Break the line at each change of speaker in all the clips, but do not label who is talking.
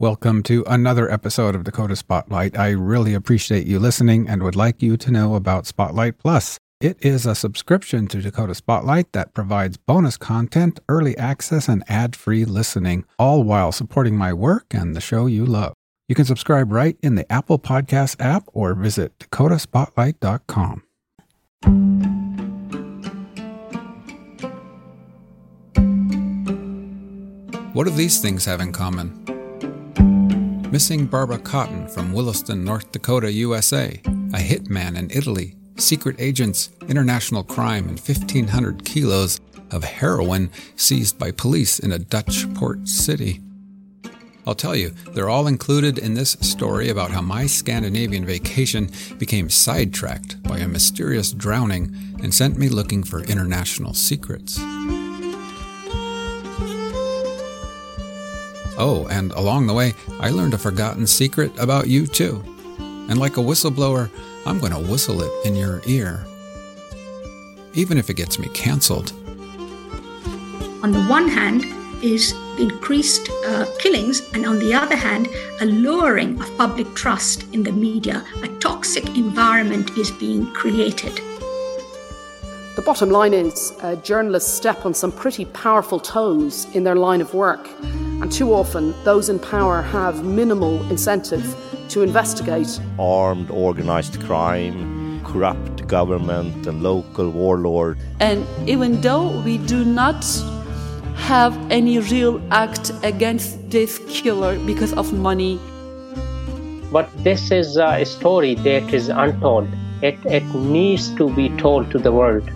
Welcome to another episode of Dakota Spotlight. I really appreciate you listening and would like you to know about Spotlight Plus. It is a subscription to Dakota Spotlight that provides bonus content, early access, and ad free listening, all while supporting my work and the show you love. You can subscribe right in the Apple Podcast app or visit dakotaspotlight.com. What do these things have in common? Missing Barbara Cotton from Williston, North Dakota, USA, a hitman in Italy, secret agents, international crime, and 1,500 kilos of heroin seized by police in a Dutch port city. I'll tell you, they're all included in this story about how my Scandinavian vacation became sidetracked by a mysterious drowning and sent me looking for international secrets. Oh, and along the way, I learned a forgotten secret about you too. And like a whistleblower, I'm going to whistle it in your ear. Even if it gets me canceled.
On the one hand, is increased uh, killings, and on the other hand, a lowering of public trust in the media. A toxic environment is being created.
The bottom line is uh, journalists step on some pretty powerful toes in their line of work, and too often those in power have minimal incentive to investigate.
Armed, organized crime, corrupt government, and local warlord.
And even though we do not have any real act against this killer because of money.
But this is a story that is untold. It, it needs to be told to the world.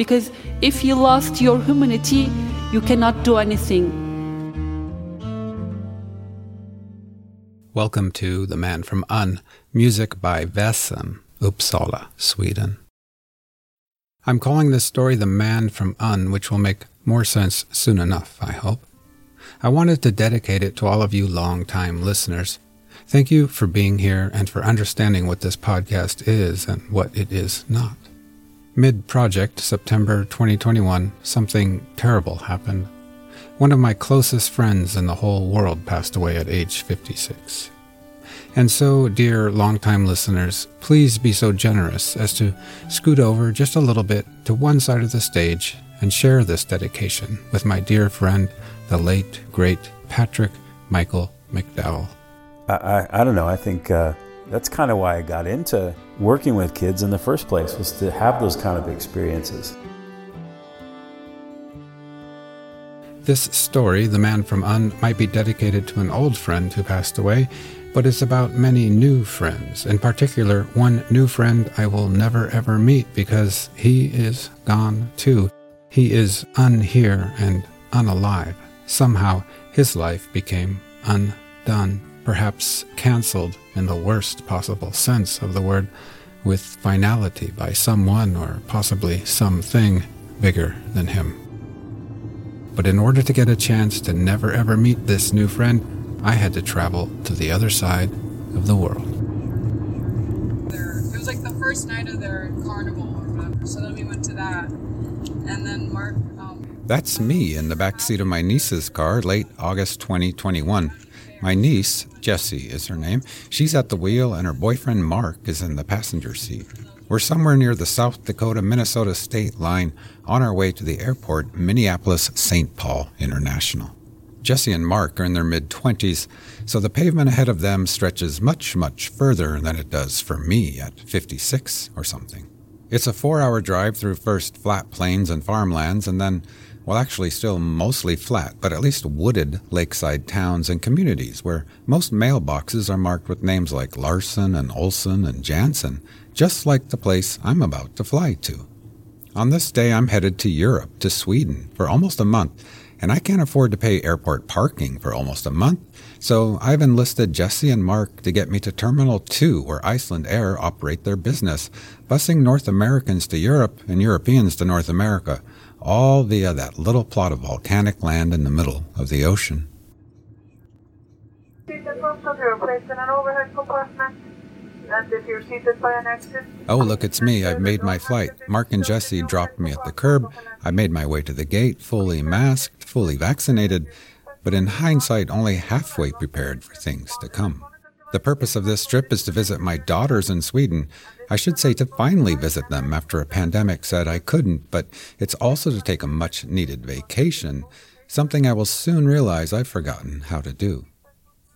Because if you lost your humanity, you cannot do anything.
Welcome to The Man from Un, music by Väsen, Uppsala, Sweden. I'm calling this story The Man from Un, which will make more sense soon enough, I hope. I wanted to dedicate it to all of you long-time listeners. Thank you for being here and for understanding what this podcast is and what it is not. Mid project, September 2021, something terrible happened. One of my closest friends in the whole world passed away at age 56. And so, dear longtime listeners, please be so generous as to scoot over just a little bit to one side of the stage and share this dedication with my dear friend, the late, great Patrick Michael McDowell.
I, I, I don't know. I think uh, that's kind of why I got into working with kids in the first place, was to have those kind of experiences.
This story, The Man from Un, might be dedicated to an old friend who passed away, but it's about many new friends. In particular, one new friend I will never ever meet because he is gone too. He is unhere and unalive. Somehow his life became undone, perhaps cancelled in the worst possible sense of the word, with finality by someone or possibly something bigger than him. But in order to get a chance to never ever meet this new friend, I had to travel to the other side of the world.
it was like the first night of their carnival or whatever, so then we went to that and then Mark. Um,
That's me in the back seat of my niece's car, late August 2021. My niece, Jessie is her name, she's at the wheel, and her boyfriend Mark is in the passenger seat. We're somewhere near the South Dakota Minnesota state line on our way to the airport, Minneapolis St. Paul International. Jessie and Mark are in their mid 20s, so the pavement ahead of them stretches much, much further than it does for me at 56 or something. It's a four hour drive through first flat plains and farmlands, and then, well, actually still mostly flat, but at least wooded lakeside towns and communities where most mailboxes are marked with names like Larson and Olson and Jansen, just like the place I'm about to fly to. On this day, I'm headed to Europe, to Sweden, for almost a month, and I can't afford to pay airport parking for almost a month, so I've enlisted Jessie and Mark to get me to Terminal 2, where Icelandair operate their business, busing North Americans to Europe and Europeans to North America, all via that little plot of volcanic land in the middle of the ocean. Oh, look, it's me. I've made my flight. Mark and Jessie dropped me at the curb. I made my way to the gate, fully masked, fully vaccinated.
but in hindsight, only halfway prepared for things to come. The purpose of this trip is to visit my daughters in Sweden. I should say to finally visit them after a pandemic said I couldn't, but it's also to take a much needed vacation, something I will soon realize I've forgotten how to do.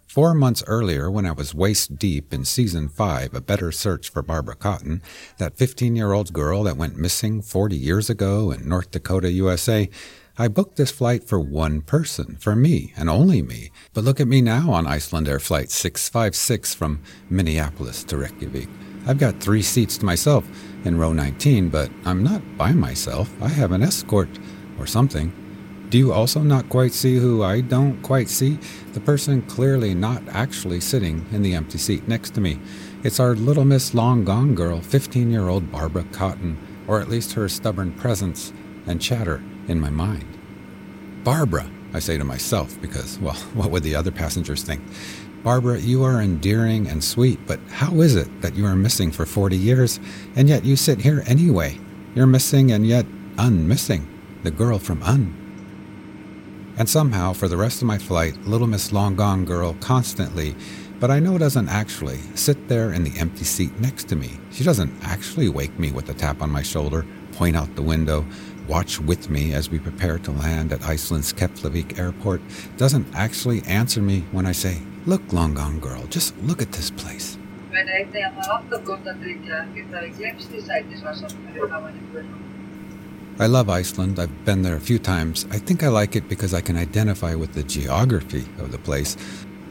Four months earlier, when I was waist deep in season five, A Better Search for Barbara Cotton, that 15 year old girl that went missing 40 years ago in North Dakota, USA, I booked this flight for one person, for me, and only me. But look at me now on Icelandair Flight 656 from Minneapolis to Reykjavik. I've got three seats to myself in row 19, but I'm not by myself. I have an escort or something. Do you also not quite see who I don't quite see? The person clearly not actually sitting in the empty seat next to me. It's our little Miss Long Gone girl, 15 year old Barbara Cotton, or at least her stubborn presence and chatter in my mind. Barbara, I say to myself, because, well, what would the other passengers think? Barbara, you are endearing and sweet, but how is it that you are missing for 40 years, and yet you sit here anyway? You're missing and yet unmissing, the girl from Un. And somehow, for the rest of my flight, little Miss Long Gone Girl constantly, but I know doesn't actually, sit there in the empty seat next to me. She doesn't actually wake me with a tap on my shoulder, point out the window, watch with me as we prepare to land at Iceland's Keflavik airport, doesn't actually answer me when I say, Look, Long Gone Girl, just look at this place. I love Iceland. I've been there a few times. I think I like it because I can identify with the geography of the place.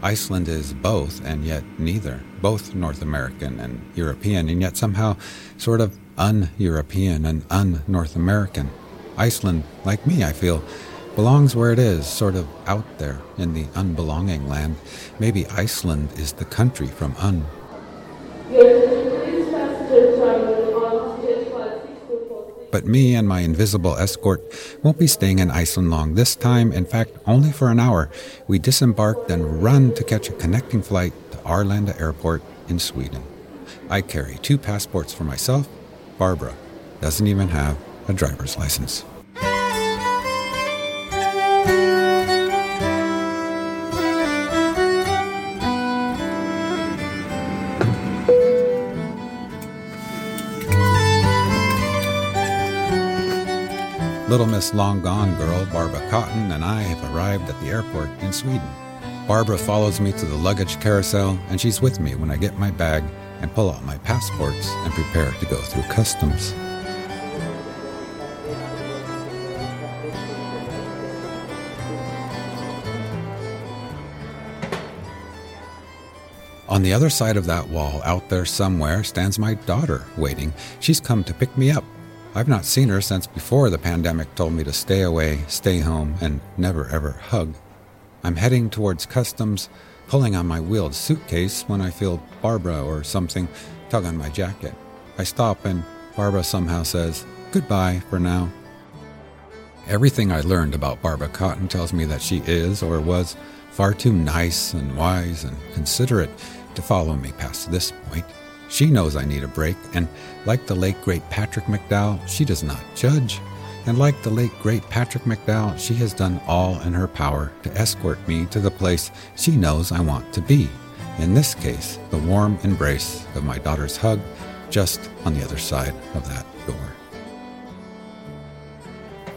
Iceland is both and yet neither, both North American and European, and yet somehow sort of un European and un North American. Iceland, like me, I feel, belongs where it is, sort of out there in the unbelonging land. Maybe Iceland is the country from un. But me and my invisible escort won't be staying in Iceland long this time, in fact, only for an hour. We disembark, then run to catch a connecting flight to Arlanda Airport in Sweden. I carry two passports for myself. Barbara doesn't even have a driver's license. Little Miss Long Gone girl, Barbara Cotton, and I have arrived at the airport in Sweden. Barbara follows me to the luggage carousel, and she's with me when I get my bag and pull out my passports and prepare to go through customs. On the other side of that wall, out there somewhere, stands my daughter, waiting. She's come to pick me up I've not seen her since before the pandemic told me to stay away, stay home, and never ever hug. I'm heading towards customs, pulling on my wheeled suitcase when I feel Barbara or something tug on my jacket. I stop and Barbara somehow says, Goodbye for now. Everything I learned about Barbara Cotton tells me that she is or was far too nice and wise and considerate to follow me past this point. She knows I need a break, and like the late great Patrick McDowell, she does not judge. And like the late great Patrick McDowell, she has done all in her power to escort me to the place she knows I want to be. In this case, the warm embrace of my daughter's hug just on the other side of that door.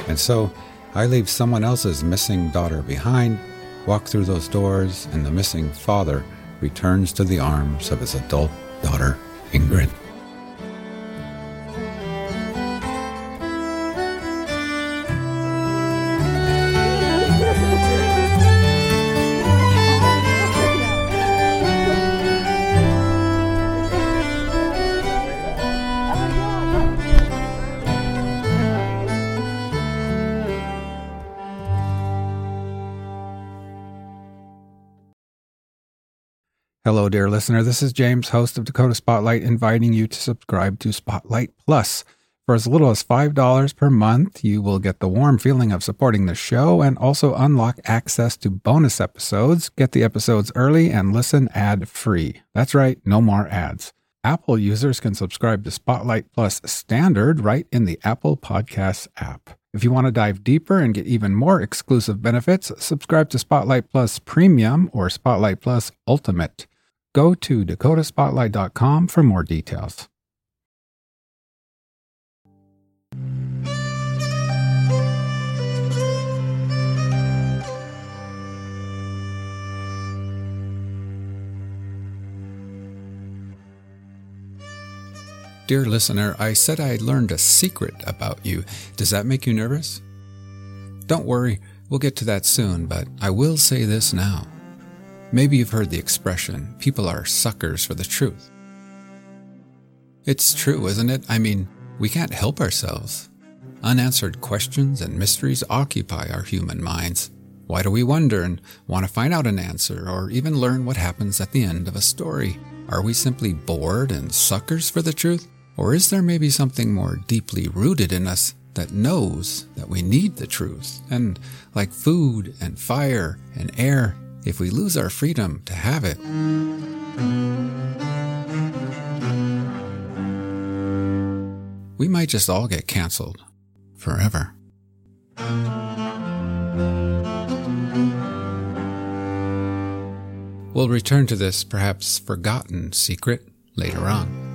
And so I leave someone else's missing daughter behind, walk through those doors, and the missing father returns to the arms of his adult daughter, Ingrid. Hello, dear listener. This is James, host of Dakota Spotlight, inviting you to subscribe to Spotlight Plus. For as little as $5 per month, you will get the warm feeling of supporting the show and also unlock access to bonus episodes, get the episodes early, and listen ad free. That's right, no more ads. Apple users can subscribe to Spotlight Plus Standard right in the Apple Podcasts app.
If you want to dive deeper and get even more exclusive benefits, subscribe to Spotlight Plus Premium or Spotlight Plus Ultimate. Go to dakotaspotlight.com for more details. Dear listener, I said I learned a secret about you. Does that make you nervous? Don't worry, we'll get to that soon, but I will say this now. Maybe you've heard the expression, people are suckers for the truth. It's true, isn't it? I mean, we can't help ourselves. Unanswered questions and mysteries occupy our human minds. Why do we wonder and want to find out an answer or even learn what happens at the end of a story? Are we simply bored and suckers for the truth? Or is there maybe something more deeply rooted in us that knows that we need the truth? And like food and fire and air, if we lose our freedom to have it, we might just all get canceled forever. We'll return to this perhaps forgotten secret later on.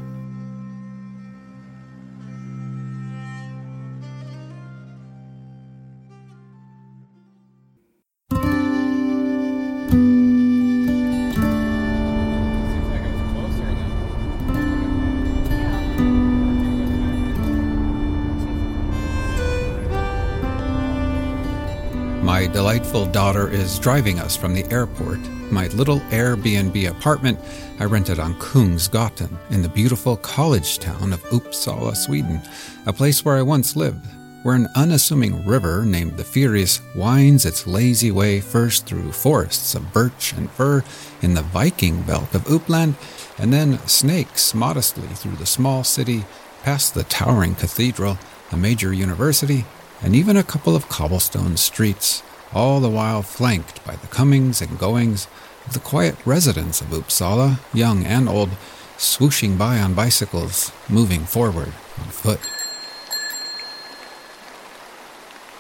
Daughter is driving us from the airport, my little Airbnb apartment I rented on Kungsgatan in the beautiful college town of Uppsala, Sweden, a place where I once lived, where an unassuming river named the Fyris winds its lazy way first through forests of birch and fir in the Viking belt of Uppland, and then snakes modestly through the small city, past the towering cathedral, a major university, and even a couple of cobblestone streets, all the while flanked by the comings and goings of the quiet residents of Uppsala, young and old, swooshing by on bicycles, moving forward on foot.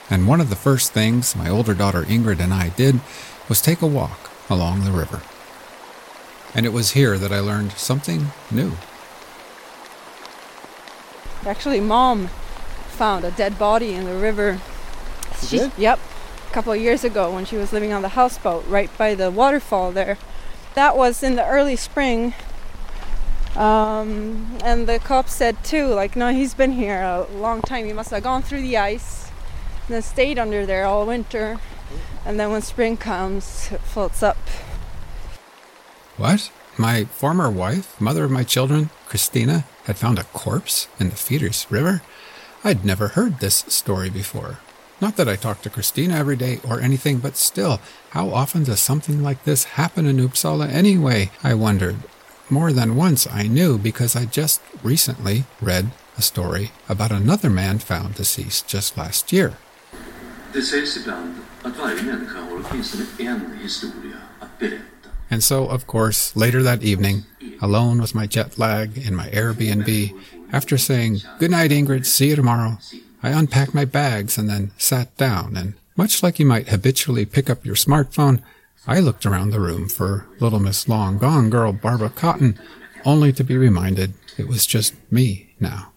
And one of the first things my older daughter Ingrid and I did was take a walk along the river. And it was here that I learned something new.
Actually, mom found a dead body in the river.
She did?
Yep, a couple of years ago when she was living on the houseboat right by the waterfall there. That was in the early spring. Um, and the cop said too, like, no, he's been here a long time. He must have gone through the ice and then stayed under there all winter. And then when spring comes, it floats up.
What? My former wife, mother of my children, Christina, had found a corpse in the Fyris River? I'd never heard this story before. Not that I talk to Christina every day or anything, but still, how often does something like this happen in Uppsala anyway? I wondered. More than once I knew because I just recently read a story about another man found deceased just last year.
Det sägs ibland att varje människa har åtminstone en historia att berätta.
And so, of course, later that evening, alone with my jet lag in my Airbnb, after saying, Good night, Ingrid, see you tomorrow, I unpacked my bags and then sat down. And much like you might habitually pick up your smartphone, I looked around the room for little Miss Long Gone girl Barbara Cotton, only to be reminded it was just me now.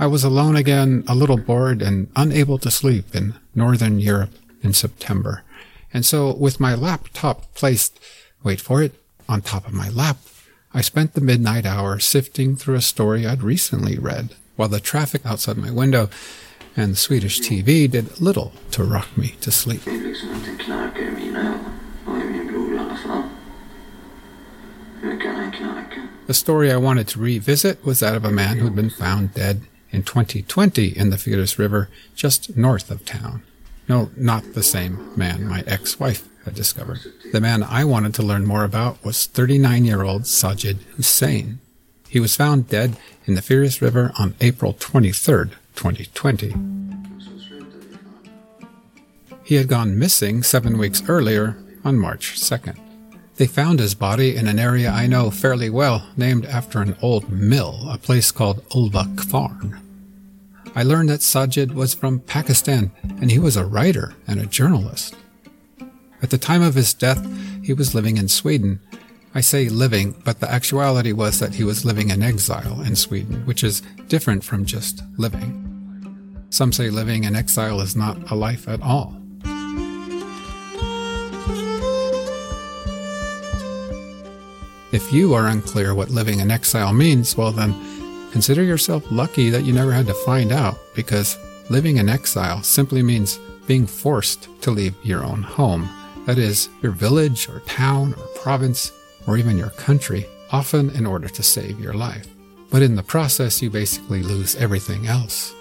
I was alone again, a little bored and unable to sleep in Northern Europe in September. And so, with my laptop placed, wait for it, on top of my lap, I spent the midnight hour sifting through a story I'd recently read, while the traffic outside my window and the Swedish TV did little to rock me to sleep.
Det är liksom inte en knarkare i mina ögon. Och i min bror i alla fall. Hur kan han knarka?
The story I wanted to revisit was that of a man who'd been found dead in 2020 in the Fyris River just north of town. No, not the same man my ex-wife had discovered. The man I wanted to learn more about was 39-year-old Sajid Hussain. He was found dead in the Fyris River on April 23, 2020. He had gone missing seven weeks earlier on March 2nd. They found his body in an area I know fairly well, named after an old mill, a place called Ulva Kvarn. I learned that Sajid was from Pakistan and he was a writer and a journalist. At the time of his death, he was living in Sweden. I say living, but the actuality was that he was living in exile in Sweden, which is different from just living. Some say living in exile is not a life at all. If you are unclear what living in exile means, well then, consider yourself lucky that you never had to find out, because living in exile simply means being forced to leave your own home. That is, your village or town or province or even your country, often in order to save your life. But in the process, you basically lose everything else.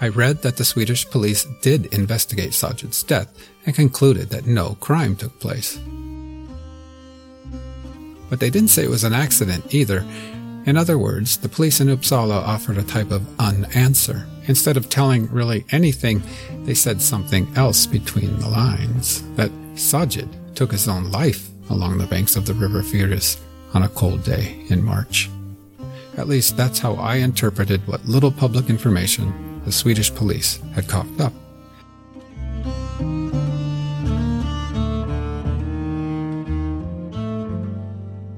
I read that the Swedish police did investigate Sajid's death and concluded that no crime took place. But they didn't say it was an accident either. In other words, the police in Uppsala offered a type of unanswer. Instead of telling really anything, they said something else between the lines that Sajid took his own life along the banks of the river Fyris on a cold day in March. At least that's how I interpreted what little public information the Swedish police had coughed up.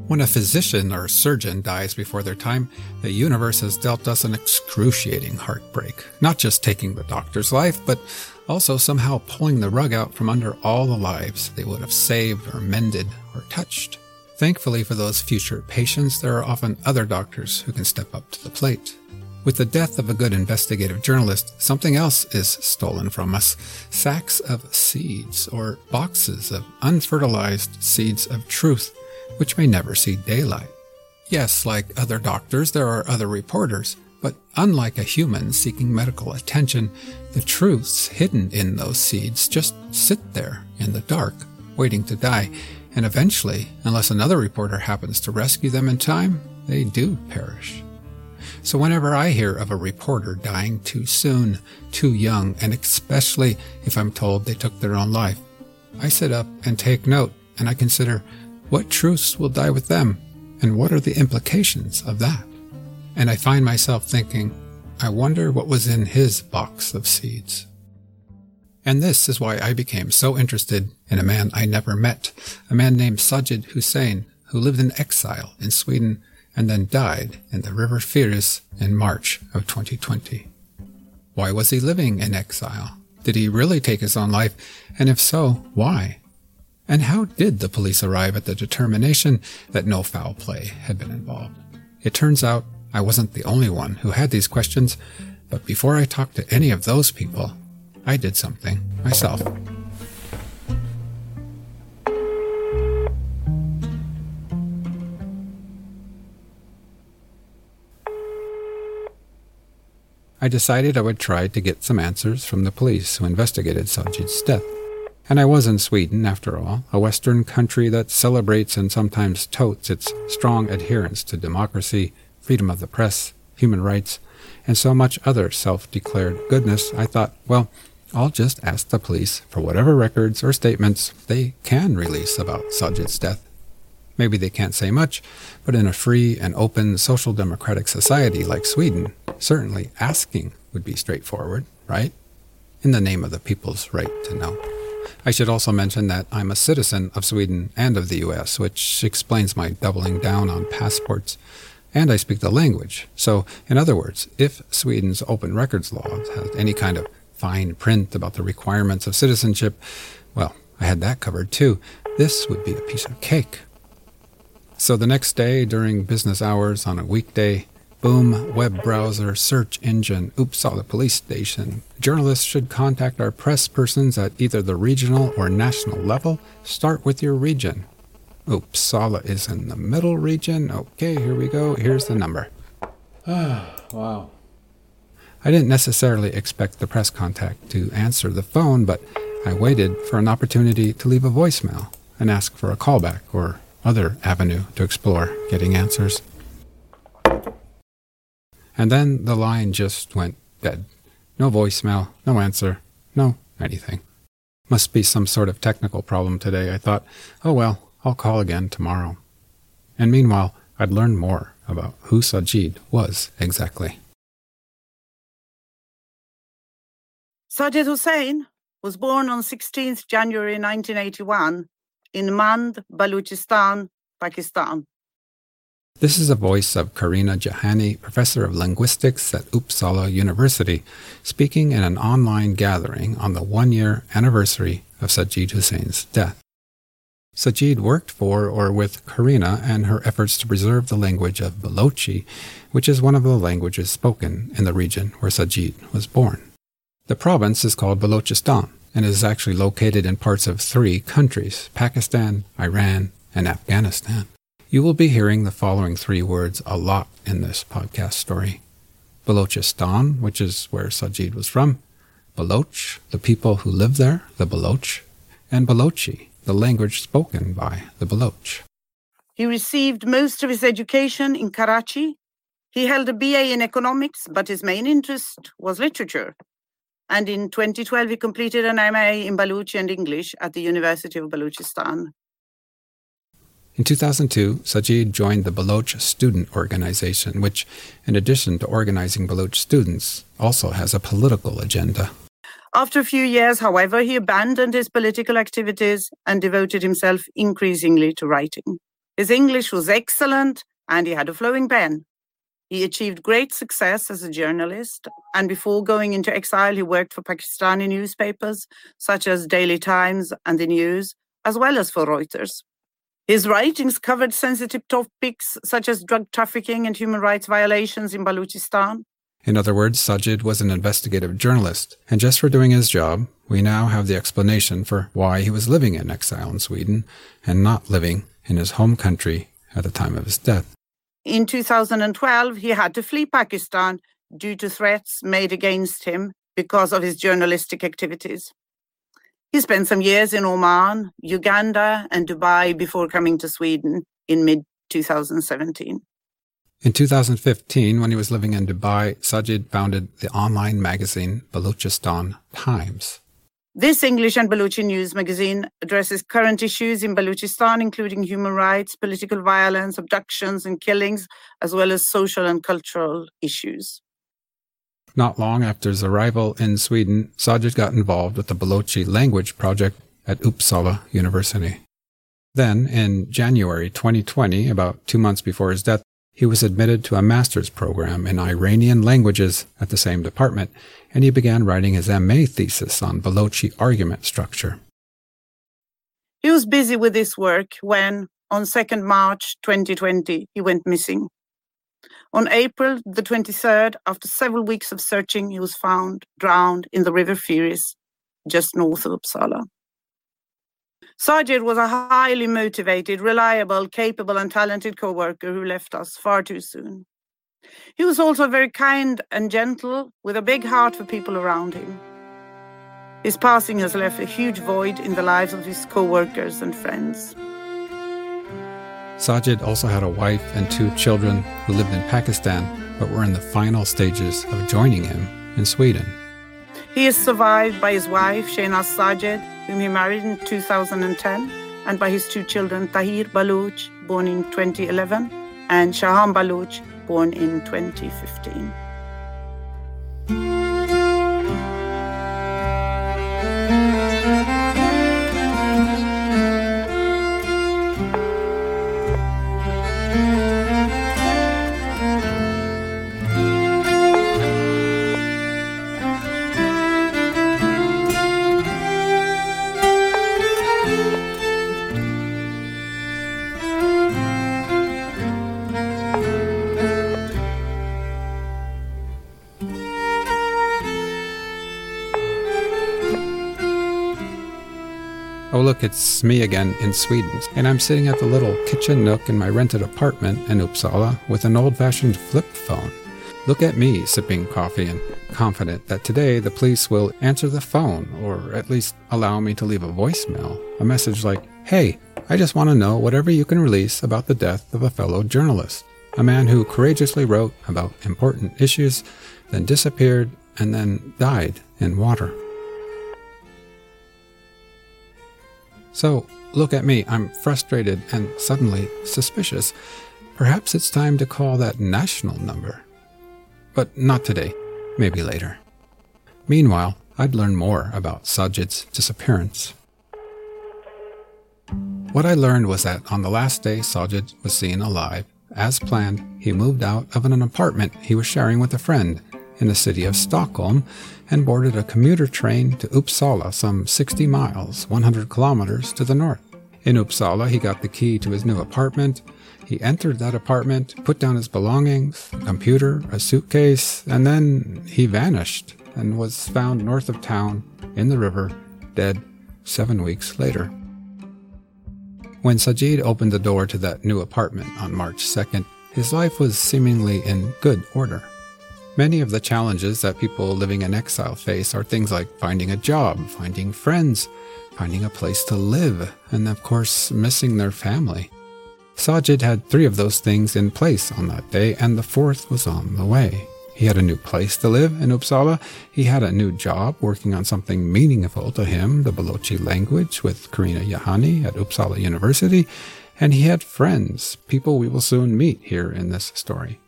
When a physician or surgeon dies before their time, the universe has dealt us an excruciating heartbreak. Not just taking the doctor's life, but also somehow pulling the rug out from under all the lives they would have saved or mended or touched. Thankfully for those future patients, there are often other doctors who can step up to the plate. With the death of a good investigative journalist, something else is stolen from us sacks of seeds or boxes of unfertilized seeds of truth which may never see daylight. Yes, like other doctors, there are other reporters, but unlike a human seeking medical attention, the truths hidden in those seeds just sit there in the dark, waiting to die, and eventually, unless another reporter happens to rescue them in time, they do perish. So whenever I hear of a reporter dying too soon, too young, and especially if I'm told they took their own life, I sit up and take note and I consider what truths will die with them? And what are the implications of that? And I find myself thinking, I wonder what was in his box of seeds. And this is why I became so interested in a man I never met, a man named Sajid Hussain, who lived in exile in Sweden and then died in the river Fyris in March of 2020. Why was he living in exile? Did he really take his own life? And if so, why? And how did the police arrive at the determination that no foul play had been involved? It turns out I wasn't the only one who had these questions, but before I talked to any of those people, I did something myself. I decided I would try to get some answers from the police who investigated Sajid's death. And I was in Sweden, after all, a Western country that celebrates and sometimes totes its strong adherence to democracy, freedom of the press, human rights, and so much other self declared goodness. I thought, well, I'll just ask the police for whatever records or statements they can release about Sajid's death. Maybe they can't say much, but in a free and open social democratic society like Sweden, certainly asking would be straightforward, right? In the name of the people's right to know. I should also mention that I'm a citizen of Sweden and of the US, which explains my doubling down on passports. And I speak the language. So, in other words, if Sweden's open records law has any kind of fine print about the requirements of citizenship, well, I had that covered too. This would be a piece of cake. So the next day, during business hours on a weekday, Boom, web browser, search engine, Uppsala police station. Journalists should contact our press persons at either the regional or national level. Start with your region. Uppsala is in the middle region. Okay, here we go. Here's the number.
Ah, wow.
I didn't necessarily expect the press contact to answer the phone, but I waited for an opportunity to leave a voicemail and ask for a callback or other avenue to explore getting answers. And then the line just went dead. No voicemail, no answer, no anything. Must be some sort of technical problem today, I thought. Oh well, I'll call again tomorrow. And meanwhile, I'd learn more about who Sajid was exactly.
Sajid Hussain was born on 16th January 1981 in Mand, Balochistan, Pakistan.
This is a voice of Carina Jahani, professor of linguistics at Uppsala University, speaking in an online gathering on the one year anniversary of Sajid Hussain's death. Sajid worked for or with Carina and her efforts to preserve the language of Balochi, which is one of the languages spoken in the region where Sajid was born. The province is called Balochistan and is actually located in parts of three countries Pakistan, Iran, and Afghanistan. You will be hearing the following three words a lot in this podcast story Balochistan, which is where Sajid was from, Baloch, the people who live there, the Baloch, and Balochi, the language spoken by the Baloch.
He received most of his education in Karachi. He held a BA in economics, but his main interest was literature. And in 2012, he completed an MA in Balochi and English at the University of Balochistan.
In 2002, Sajid joined the Baloch Student Organization, which, in addition to organizing Baloch students, also has a political agenda.
After a few years, however, he abandoned his political activities and devoted himself increasingly to writing. His English was excellent and he had a flowing pen. He achieved great success as a journalist, and before going into exile, he worked for Pakistani newspapers such as Daily Times and The News, as well as for Reuters. His writings covered sensitive topics such as drug trafficking and human rights violations in Balochistan.
In other words, Sajid was an investigative journalist, and just for doing his job, we now have the explanation for why he was living in exile in Sweden and not living in his home country at the time of his death.
In 2012, he had to flee Pakistan due to threats made against him because of his journalistic activities. He spent some years in Oman, Uganda, and Dubai before coming to Sweden in mid 2017.
In 2015, when he was living in Dubai, Sajid founded the online magazine Balochistan Times.
This English and Baluchi news magazine addresses current issues in Balochistan, including human rights, political violence, abductions, and killings, as well as social and cultural issues.
Not long after his arrival in Sweden, Sajid got involved with the Balochi language project at Uppsala University. Then, in January 2020, about two months before his death, he was admitted to a master's program in Iranian languages at the same department, and he began writing his MA thesis on Balochi argument structure.
He was busy with this work when, on 2nd March 2020, he went missing. On April the 23rd, after several weeks of searching, he was found drowned in the River Fyris, just north of Uppsala. Sajid was a highly motivated, reliable, capable, and talented co worker who left us far too soon. He was also very kind and gentle, with a big heart for people around him. His passing has left a huge void in the lives of his co workers and friends.
Sajid also had a wife and two children who lived in Pakistan but were in the final stages of joining him in Sweden.
He is survived by his wife, Shahnaz Sajid, whom he married in 2010, and by his two children, Tahir Baloch, born in 2011, and Shaham Baloch, born in 2015.
It's me again in Sweden, and I'm sitting at the little kitchen nook in my rented apartment in Uppsala with an old fashioned flip phone. Look at me sipping coffee and confident that today the police will answer the phone or at least allow me to leave a voicemail. A message like, Hey, I just want to know whatever you can release about the death of a fellow journalist, a man who courageously wrote about important issues, then disappeared, and then died in water. So, look at me, I'm frustrated and suddenly suspicious. Perhaps it's time to call that national number. But not today, maybe later. Meanwhile, I'd learn more about Sajid's disappearance. What I learned was that on the last day Sajid was seen alive, as planned, he moved out of an apartment he was sharing with a friend in the city of Stockholm and boarded a commuter train to Uppsala, some 60 miles, 100 kilometers to the north. In Uppsala, he got the key to his new apartment. He entered that apartment, put down his belongings, a computer, a suitcase, and then he vanished and was found north of town in the river, dead seven weeks later. When Sajid opened the door to that new apartment on March 2nd, his life was seemingly in good order. Many of the challenges that people living in exile face are things like finding a job, finding friends, finding a place to live, and of course, missing their family. Sajid had three of those things in place on that day, and the fourth was on the way. He had a new place to live in Uppsala. He had a new job working on something meaningful to him, the Balochi language, with Carina Jahani at Uppsala University. And he had friends, people we will soon meet here in this story.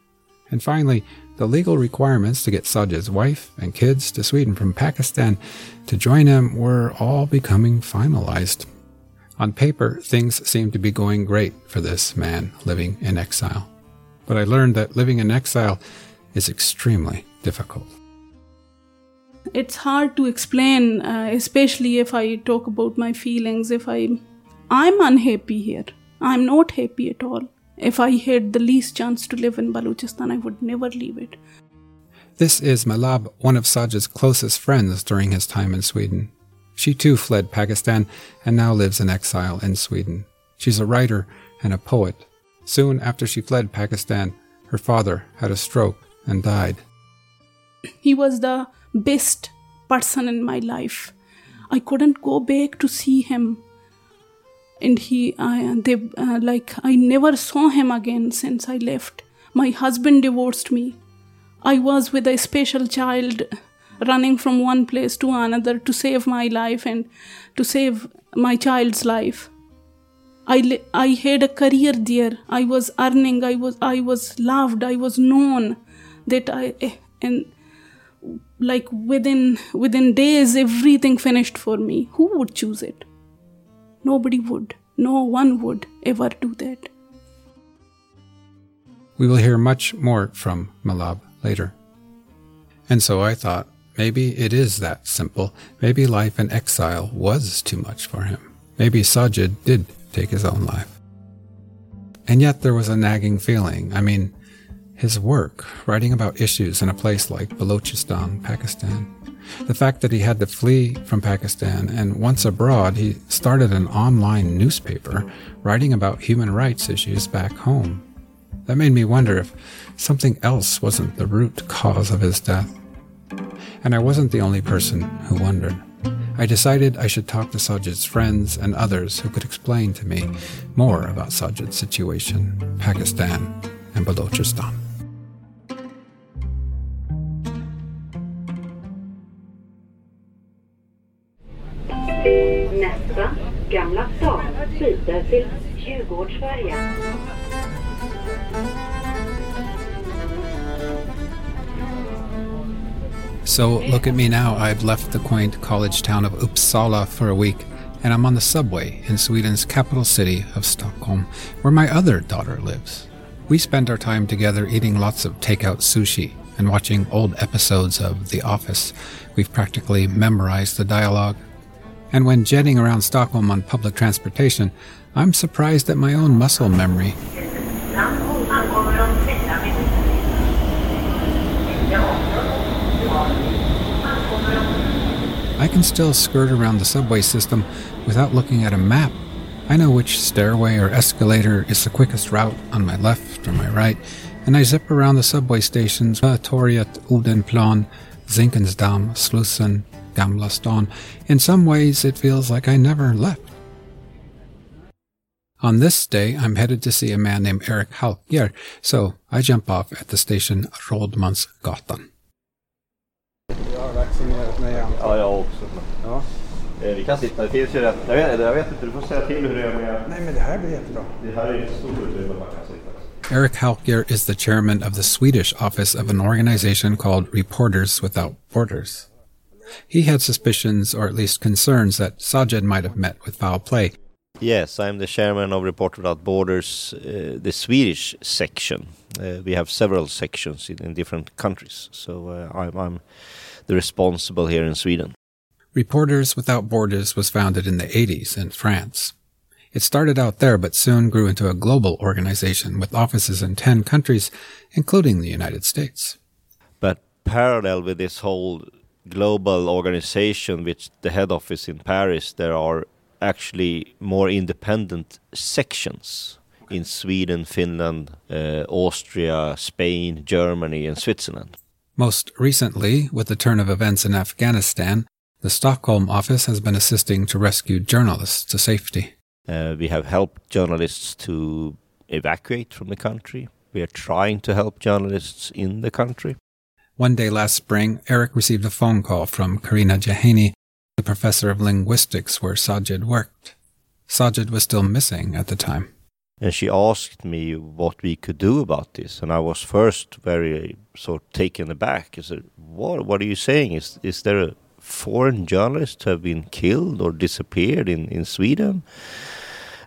And finally, the legal requirements to get Sajid's wife and kids to Sweden from Pakistan to join him were all becoming finalized. On paper, things seemed to be going great for this man living in exile. But I learned that living in exile is extremely difficult.
It's hard to explain, uh, especially if I talk about my feelings. If I, I'm unhappy here. I'm not happy at all. If I had the least chance to live in Balochistan, I would never leave it.
This is Malab, one of Sajid's closest friends during his time in Sweden. She too fled Pakistan and now lives in exile in Sweden. She's a writer and a poet. Soon after she fled Pakistan, her father had a stroke and died.
He was the best person in my life. I couldn't go back to see him. And he, I, they, uh, like, I never saw him again since I left. My husband divorced me. I was with a special child running from one place to another to save my life and to save my child's life. I, I had a career there. I was earning. I was I was loved. I was known that I and like within within days everything finished for me who would choose it nobody would. No one would ever do that.
We will hear much more from malab later. And so i thought maybe it is that simple. Maybe life in exile was too much for him. Maybe sajid did take his own life. And yet there was a nagging feeling. I mean his work, writing about issues in a place like Balochistan, Pakistan. The fact that he had to flee from Pakistan and once abroad, he started an online newspaper writing about human rights issues back home. That made me wonder if something else wasn't the root cause of his death. And I wasn't the only person who wondered. I decided I should talk to Sajid's friends and others who could explain to me more about Sajid's situation, Pakistan, and Balochistan.
Till.
So look at me now. I've left the quaint college town of Uppsala for a week, and I'm on the subway in Sweden's capital city of Stockholm, where my other daughter lives. We spend our time together eating lots of takeout sushi and watching old episodes of The Office. We've practically memorized the dialogue and when jetting around Stockholm on public transportation, I'm surprised at my own muscle memory. I can still skirt around the subway system without looking at a map. I know which stairway or escalator is the quickest route on my left or my right, and I zip around the subway stations uh, Torget, Odenplan, Zinkensdamm, Slussen, Gamla stan. In some ways, it feels like I never left. On this day, I'm headed to see a man named Erik Halkjær, so I jump off at the station Rådmansgatan.
Jag har vaccinerat mig igen. Ja, jag också. Ja. Eh, vi kan sitta, det finns ju rätt. Jag vet, jag vet inte, du får säga till hur det är med... Nej, men det här blir jättebra. Det här är ett stort utrymme man kan sitta.
Erik Halkjær is the chairman of the Swedish office of an organization called Reporters Without Borders. He had suspicions, or at least concerns, that Sajid might have met with foul play.
Yes, I'm the chairman of Reporter Without Borders, uh, the Swedish section. Uh, we have several sections in, in different countries, so uh, I'm, I'm the responsible here in Sweden.
Reporters Without Borders was founded in the 80s in France. It started out there, but soon grew into a global organization with offices in 10 countries, including the United States.
But parallel with this whole global organization, which the head office in Paris, there are actually more independent sections in Sweden, Finland, uh, Austria, Spain, Germany, and Switzerland.
Most recently, with the turn of events in Afghanistan, the Stockholm office has been assisting to rescue journalists to safety.
Uh, we have helped journalists to evacuate from the country. We are trying to help journalists in the country.
One day last spring, Erik received a phone call from Carina Jahani, the professor of linguistics where Sajid worked. Sajid was still missing at the time.
And she asked me what we could do about this, and I was first very uh, sort of taken aback. I said, "What? What are you saying? Is is there a foreign journalist who have been killed or disappeared in in Sweden?"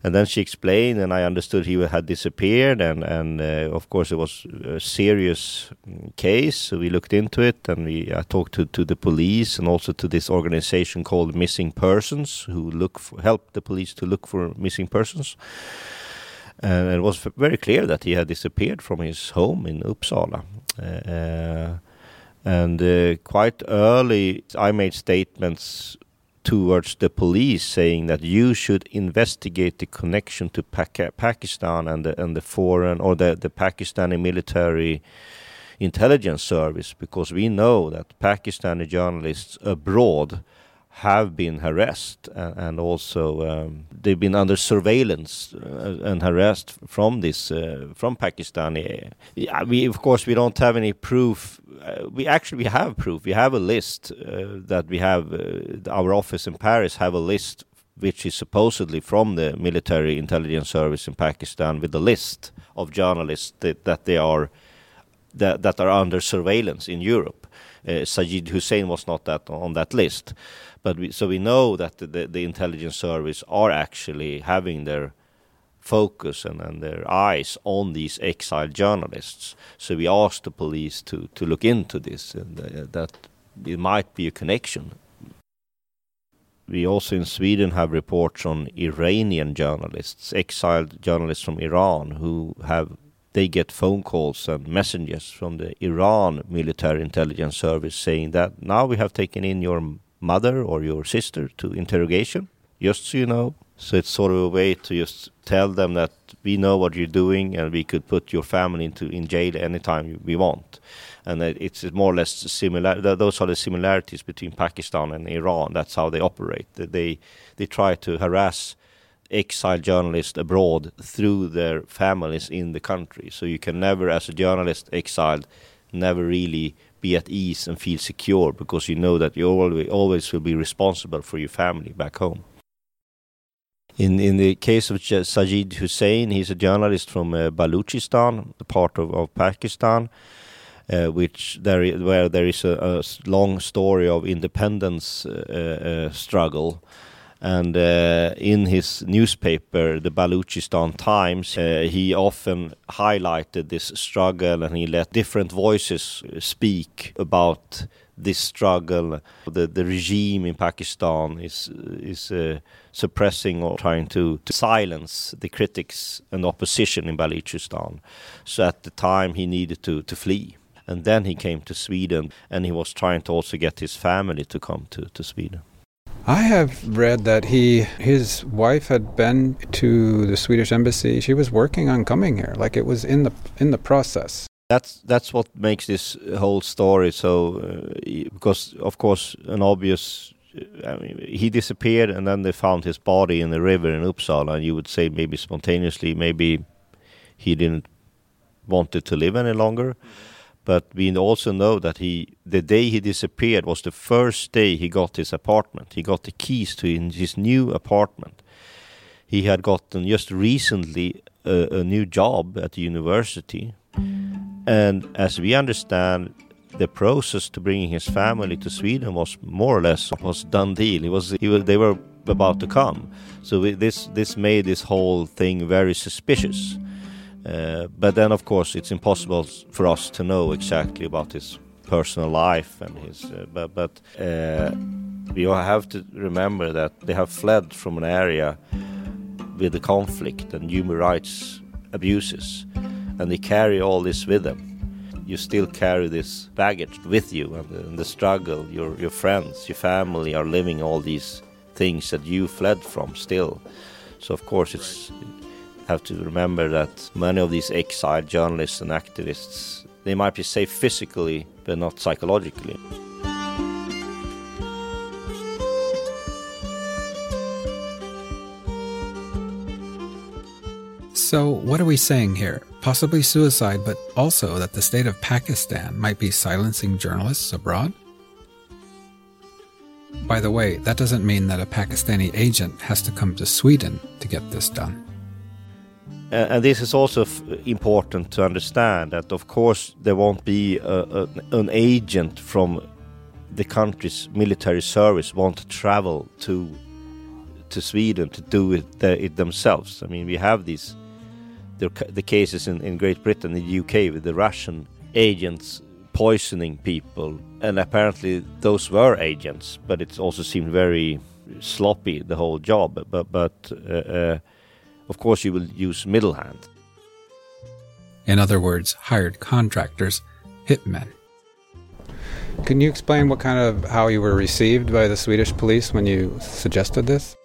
And then she explained, and I understood he had disappeared, and and uh, of course it was a serious case. So we looked into it, and we I talked to to the police and also to this organization called Missing Persons, who look for, help the police to look for missing persons. And it was very clear that he had disappeared from his home in Uppsala. Uh, and uh, quite early, I made statements towards the police saying that you should investigate the connection to Pakistan and the, and the foreign or the, the Pakistani military intelligence service because we know that Pakistani journalists abroad have been harassed and, and also um, they've been under surveillance uh, and harassed from this uh, from Pakistani. Yeah, we of course we don't have any proof. Uh, we actually we have proof. We have a list uh, that we have. Uh, our office in Paris have a list which is supposedly from the military intelligence service in Pakistan with a list of journalists that, that they are that, that are under surveillance in Europe. Uh, Sajid Hussain was not that on that list but we, so we know that the, the, the, intelligence service are actually having their focus and, and their eyes on these exiled journalists. So we asked the police to, to look into this and uh, that it might be a connection. We also in Sweden have reports on Iranian journalists, exiled journalists from Iran who have they get phone calls and messages from the Iran military intelligence service saying that now we have taken in your mother or your sister to interrogation, just so you know. So it's sort of a way to just tell them that we know what you're doing and we could put your family into in jail anytime we want. And it's more or less similar. Those are the similarities between Pakistan and Iran. That's how they operate. They they try to harass exiled journalists abroad through their families in the country. So you can never, as a journalist exiled, never really be at ease and feel secure because you know that you always, always will be responsible for your family back home. In in the case of Sajid Hussain, he's a journalist from uh, Balochistan, a part of, of Pakistan, uh, which there is, where there is a, a long story of independence uh, uh struggle and uh, in his newspaper, the Balochistan Times, uh, he often highlighted this struggle and he let different voices speak about this struggle. The, the regime in Pakistan is, is uh, suppressing or trying to, to, silence the critics and opposition in Balochistan. So at the time, he needed to, to flee. And then he came to Sweden and he was trying to also get his family to come to, to Sweden.
I have read that he his wife had been to the Swedish embassy. She was working on coming here, like it was in the in the process.
That's that's what makes this whole story so uh, because of course an obvious I mean, he disappeared and then they found his body in the river in Uppsala and you would say maybe spontaneously maybe he didn't want it to live any longer. Mm -hmm but we also know that he, the day he disappeared was the first day he got his apartment. He got the keys to his new apartment. He had gotten just recently a, a new job at the university. And as we understand, the process to bringing his family to Sweden was more or less was done deal. It was, he was they were about to come, so this this made this whole thing very suspicious. Uh, but then, of course, it's impossible for us to know exactly about his personal life and his. Uh, but but uh, we have to remember that they have fled from an area with the conflict and human rights abuses, and they carry all this with them. You still carry this baggage with you, and the, and the struggle. Your your friends, your family are living all these things that you fled from still. So of course it's have to remember that many of these exiled journalists and activists they might be safe physically but not psychologically.
So, what are we saying here? Possibly suicide, but also that the state of Pakistan might be silencing journalists abroad? By the way, that doesn't mean that a Pakistani agent has to come to Sweden to get this done.
And this is also important to understand that, of course, there won't be a, a, an agent from the country's military service want to travel to to Sweden to do it, the, it themselves. I mean, we have these the, the cases in, in Great Britain, in the UK, with the Russian agents poisoning people, and apparently those were agents, but it also seemed very sloppy the whole job. But but uh, uh, of course you will use middle hand.
In other words, hired contractors, hitmen. Can you explain what kind of how you were received by the Swedish police when you suggested this?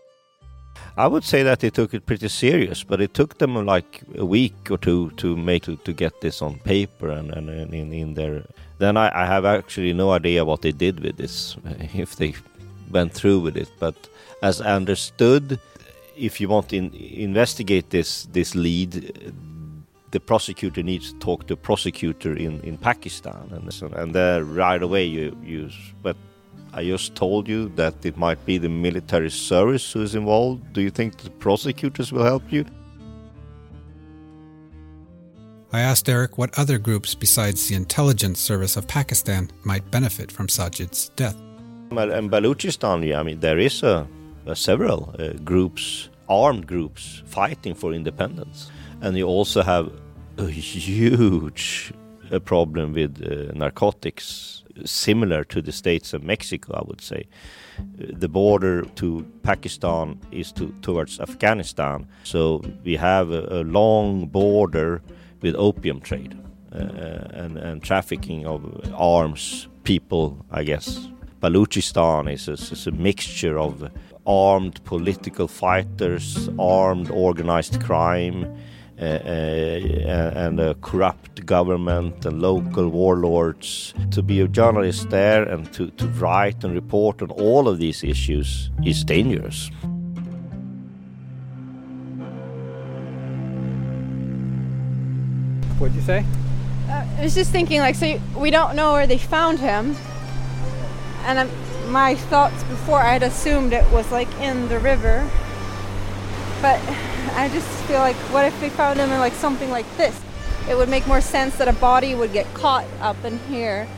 I would say that they took it pretty serious, but it took them like a week or two to make to, to get this on paper and, and, and in, in their. Then I, I have actually no idea what they did with this, if they went through with it. But as I understood, if you want to in, investigate this this lead, uh, the prosecutor needs to talk to a prosecutor in, in Pakistan, and so, and there right away you use. But I just told you that it might be the military service who is involved. Do you think the prosecutors will help you?
I asked Erik what other groups besides the intelligence service of Pakistan might benefit from Sajid's death.
In Balochistan, yeah, I mean, there is a several uh, groups, armed groups, fighting for independence, and you also have a huge uh, problem with uh, narcotics, similar to the states of Mexico, I would say. The border to Pakistan is to, towards Afghanistan, so we have a, a long border with opium trade uh, and, and trafficking of arms, people, I guess. Balochistan is a, is a mixture of armed political fighters, armed organized crime, uh, uh, and a corrupt government and local warlords. To be a journalist there and to, to write and report on all of these issues is dangerous.
What'd you say?
Uh, I was just thinking, like, so we don't know where they found him, and um, my thoughts before I had assumed it was like in the river, but I just feel like, what if they found him in like something like this? It would make more sense that a body would get caught up in here.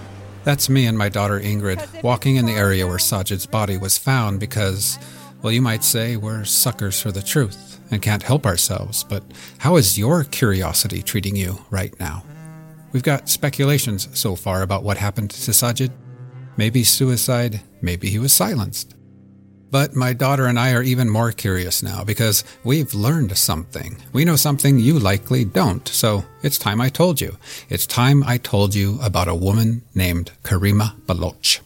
That's me and my daughter Ingrid walking in the area where Sajid's body was found because, well, you might say we're suckers for the truth and can't help ourselves, but how is your curiosity treating you right now? We've got speculations so far about what happened to Sajid. Maybe suicide, maybe he was silenced. But my daughter and I are even more curious now because we've learned something. We know something you likely don't, so it's time I told you. It's time I told you about a woman named Karima Baloch.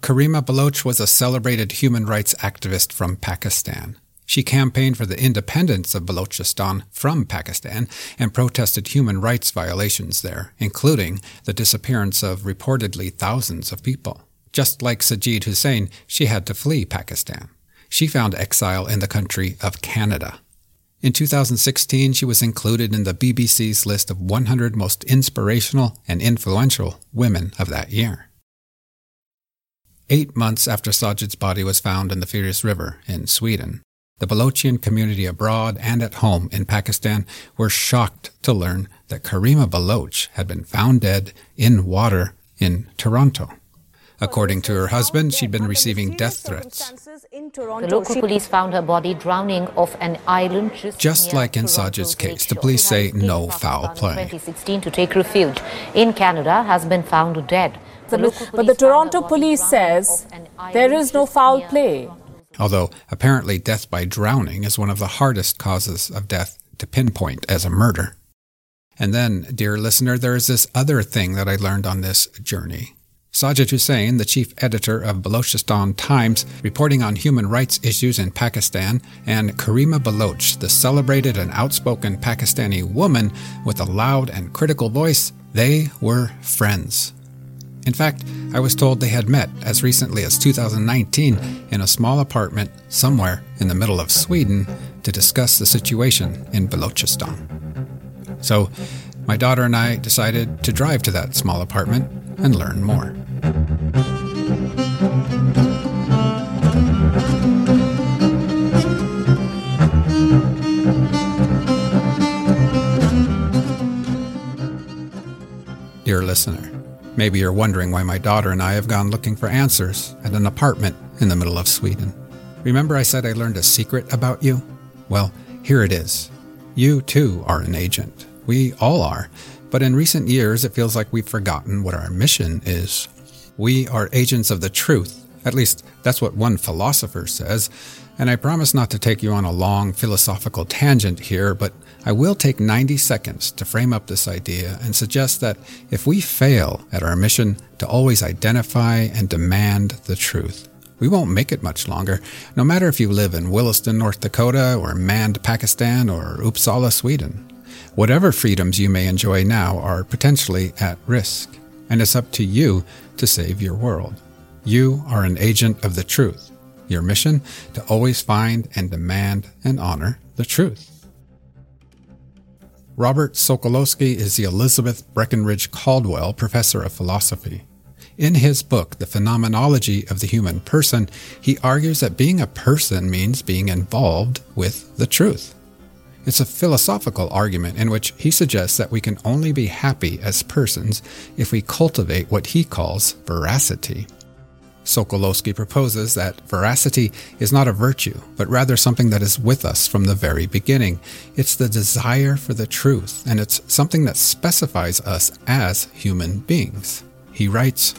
Karima Baloch was a celebrated human rights activist from Pakistan. She campaigned for the independence of Balochistan from Pakistan and protested human rights violations there, including the disappearance of reportedly thousands of people. Just like Sajid Hussain, she had to flee Pakistan. She found exile in the country of Canada. In 2016, she was included in the BBC's list of 100 most inspirational and influential women of that year. Eight months after Sajid's body was found in the Fyris River in Sweden, the Balochian community abroad and at home in Pakistan were shocked to learn that Karima Baloch had been found dead in water in Toronto. According to her husband, she'd been receiving death threats.
The local police found her body drowning off an island just,
Just like in Sajid's case, the police say no foul play.
2016 to take refuge in Canada has been found dead.
The lo- but the Toronto police says there is no foul play.
Although apparently death by drowning is one of the hardest causes of death to pinpoint as a murder. And then, dear listener, there is this other thing that I learned on this journey. Sajid Hussain, the chief editor of Balochistan Times, reporting on human rights issues in Pakistan, and Karima Baloch, the celebrated and outspoken Pakistani woman with a loud and critical voice, they were friends. In fact, I was told they had met as recently as 2019 in a small apartment somewhere in the middle of Sweden to discuss the situation in Balochistan. So, my daughter and I decided to drive to that small apartment and learn more. Dear listener, maybe you're wondering why my daughter and I have gone looking for answers at an apartment in the middle of Sweden. Remember, I said I learned a secret about you? Well, here it is. You too are an agent. We all are. But in recent years, it feels like we've forgotten what our mission is. We are agents of the truth. At least, that's what one philosopher says. And I promise not to take you on a long philosophical tangent here, but I will take 90 seconds to frame up this idea and suggest that if we fail at our mission to always identify and demand the truth, we won't make it much longer, no matter if you live in Williston, North Dakota, or Mand, Pakistan, or Uppsala, Sweden. Whatever freedoms you may enjoy now are potentially at risk, and it's up to you to save your world. You are an agent of the truth. Your mission to always find and demand and honor the truth. Robert Sokolowski is the Elizabeth Breckenridge Caldwell Professor of Philosophy. In his book, The Phenomenology of the Human Person, he argues that being a person means being involved with the truth. It's a philosophical argument in which he suggests that we can only be happy as persons if we cultivate what he calls veracity. Sokolowski proposes that veracity is not a virtue, but rather something that is with us from the very beginning. It's the desire for the truth, and it's something that specifies us as human beings. He writes,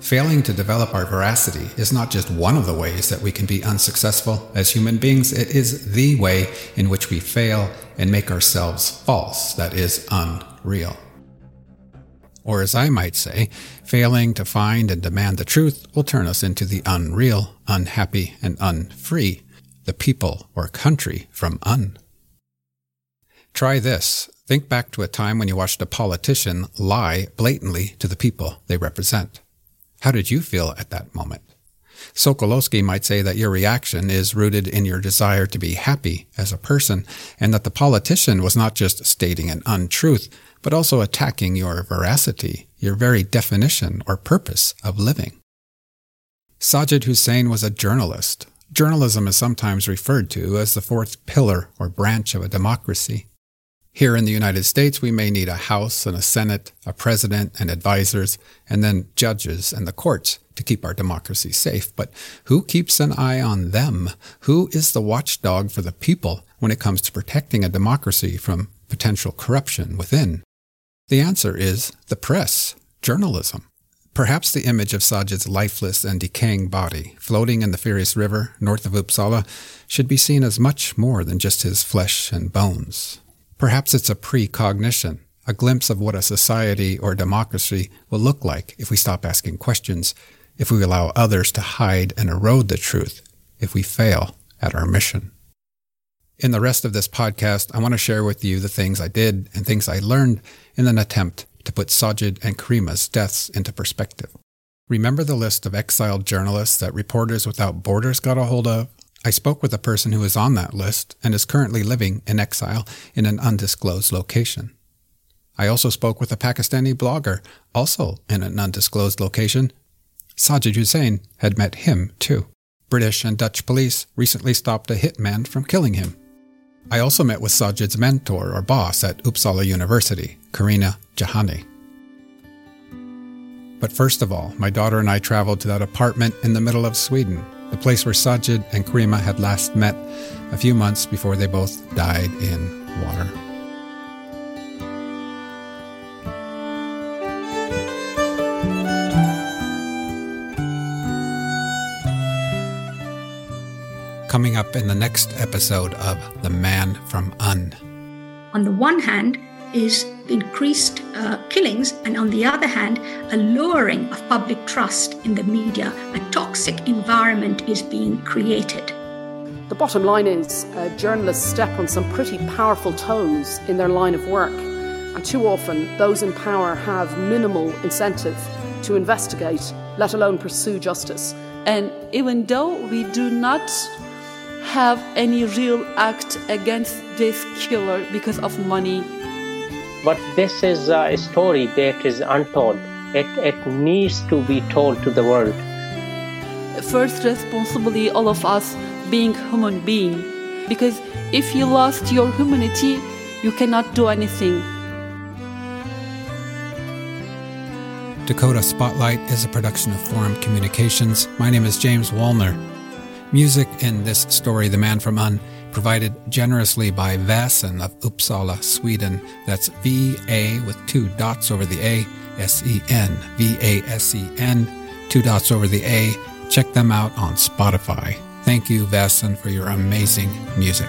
Failing to develop our veracity is not just one of the ways that we can be unsuccessful as human beings, it is the way in which we fail and make ourselves false, that is, unreal. Or, as I might say, failing to find and demand the truth will turn us into the unreal, unhappy, and unfree, the people or country from un. Try this. Think back to a time when you watched a politician lie blatantly to the people they represent. How did you feel at that moment? Sokolowski might say that your reaction is rooted in your desire to be happy as a person, and that the politician was not just stating an untruth, but also attacking your veracity, your very definition or purpose of living. Sajid Hussain was a journalist. Journalism is sometimes referred to as the fourth pillar or branch of a democracy. Here in the United States, we may need a House and a Senate, a president and advisors, and then judges and the courts to keep our democracy safe. But who keeps an eye on them? Who is the watchdog for the people when it comes to protecting a democracy from potential corruption within? The answer is the press, journalism. Perhaps the image of Sajid's lifeless and decaying body floating in the Fyris river north of Uppsala should be seen as much more than just his flesh and bones. Perhaps it's a precognition, a glimpse of what a society or democracy will look like if we stop asking questions, if we allow others to hide and erode the truth, if we fail at our mission. In the rest of this podcast, I want to share with you the things I did and things I learned in an attempt to put Sajid and Karima's deaths into perspective. Remember the list of exiled journalists that Reporters Without Borders got a hold of? I spoke with a person who is on that list and is currently living in exile in an undisclosed location. I also spoke with a Pakistani blogger, also in an undisclosed location. Sajid Hussain had met him too. British and Dutch police recently stopped a hitman from killing him. I also met with Sajid's mentor or boss at Uppsala University, Carina Jahani. But first of all, my daughter and I traveled to that apartment in the middle of Sweden, the place where Sajid and Karima had last met a few months before they both died in water. coming up in the next episode of The Man from Un.
On the one hand, is increased uh, killings, and on the other hand, a lowering of public trust in the media. A toxic environment is being created.
The bottom line is uh, journalists step on some pretty powerful toes in their line of work, and too often those in power have minimal incentive to investigate, let alone pursue justice.
And even though we do not have any real act against this killer because of money.
But this is a story that is untold. It, it needs to be told to the world.
First, responsibly, all of us being human being, because if you lost your humanity, you cannot do anything.
Dakota Spotlight is a production of Forum Communications. My name is James Wolner. Music in this story, The Man from Un, provided generously by Väsen of Uppsala, Sweden. That's V A with two dots over the A, S E N, V A S E N, two dots over the A. Check them out on Spotify. Thank you, Väsen, for your amazing music.